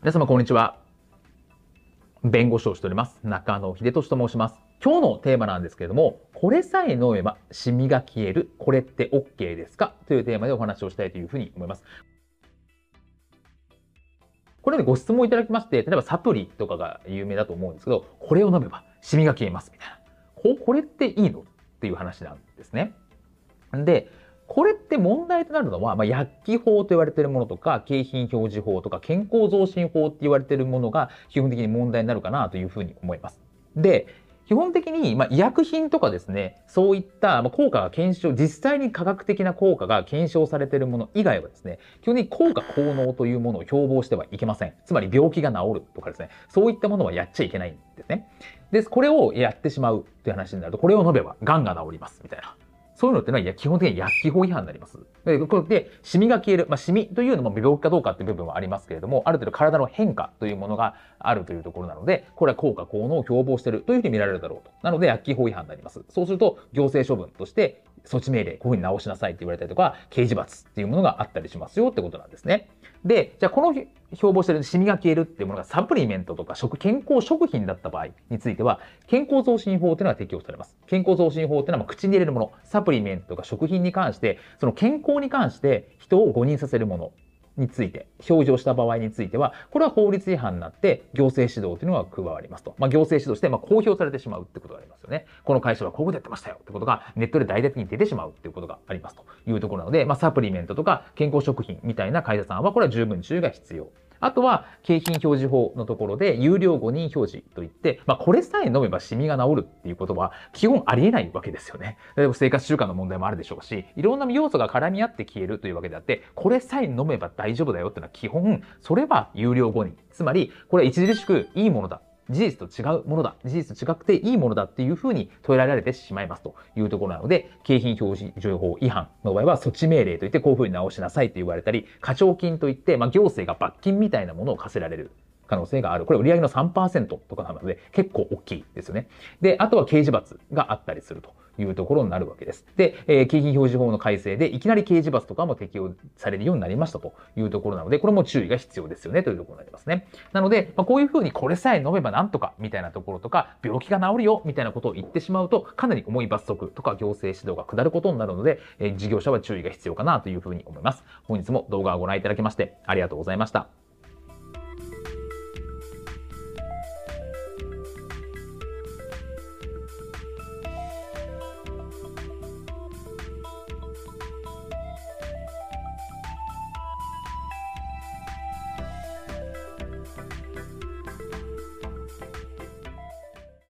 皆様こんにちは。弁護士をしております。中野秀俊と申します。今日のテーマなんですけれども、これさえ飲めばシミが消える。これって OK ですか？というテーマでお話をしたいというふうに思います。これでご質問いただきまして、例えばサプリとかが有名だと思うんですけど、これを飲めばシミが消えますみたいな。ここれっていいの？っていう話なんですね。で、これって問題となるのは、まあ、薬機法と言われているものとか、景品表示法とか、健康増進法って言われているものが基本的に問題になるかなというふうに思います。で、基本的に、まあ、医薬品とかですね、そういったまあ効果が検証、実際に科学的な効果が検証されているもの以外はですね、基本的に効果効能というものを標榜してはいけません。つまり病気が治るとかですね、そういったものはやっちゃいけないんですね。です、これをやってしまうという話になると、これを飲めば癌が治りますみたいな。そういうのってのはいや基本的に薬機法違反になります。で、これで、シミが消える。まあ、シミというのも病気かどうかっていう部分はありますけれども、ある程度体の変化というものがあるというところなので、これは効果効能を標榜しているというふうに見られるだろうと。なので、薬機法違反になります。そうすると、行政処分として、措置命令、こういうふうに直しなさいって言われたりとか、刑事罰っていうものがあったりしますよってことなんですね。で、じゃあこの標榜してるシミが消えるっていうものがサプリメントとか食、健康食品だった場合については、健康増進法っていうのが適用されます。健康増進法っていうのは口に入れるもの、サプリメントとか食品に関して、その健康に関して人を誤認させるものについて、表示をした場合については、これは法律違反になって行政指導というのが加わりますと。まあ、行政指導して、ま、公表されてしまうってことがありますよね。この会社はこういうことやってましたよってことがネットで大々的に出てしまうっていうことがありますというところなので、まあ、サプリメントとか健康食品みたいな会社さんは、これは十分注意が必要。あとは、景品表示法のところで、有料誤認表示といって、まあ、これさえ飲めばシミが治るっていうことは、基本ありえないわけですよね。例えば生活習慣の問題もあるでしょうし、いろんな要素が絡み合って消えるというわけであって、これさえ飲めば大丈夫だよっていうのは基本、それは有料誤認。つまり、これは著しくいいものだ。事実と違うものだ。事実と違くていいものだっていうふうに捉えられてしまいますというところなので、景品表示情報違反の場合は措置命令といってこういうふうに直しなさいと言われたり、課徴金といって、まあ、行政が罰金みたいなものを課せられる。可能性がある。これ売上の3%とかなので結構大きいですよね。で、あとは刑事罰があったりするというところになるわけです。で、えー、景品表示法の改正でいきなり刑事罰とかも適用されるようになりましたというところなので、これも注意が必要ですよねというところになりますね。なので、まあ、こういうふうにこれさえ飲めばなんとかみたいなところとか、病気が治るよみたいなことを言ってしまうと、かなり重い罰則とか行政指導が下ることになるので、えー、事業者は注意が必要かなというふうに思います。本日も動画をご覧いただきましてありがとうございました。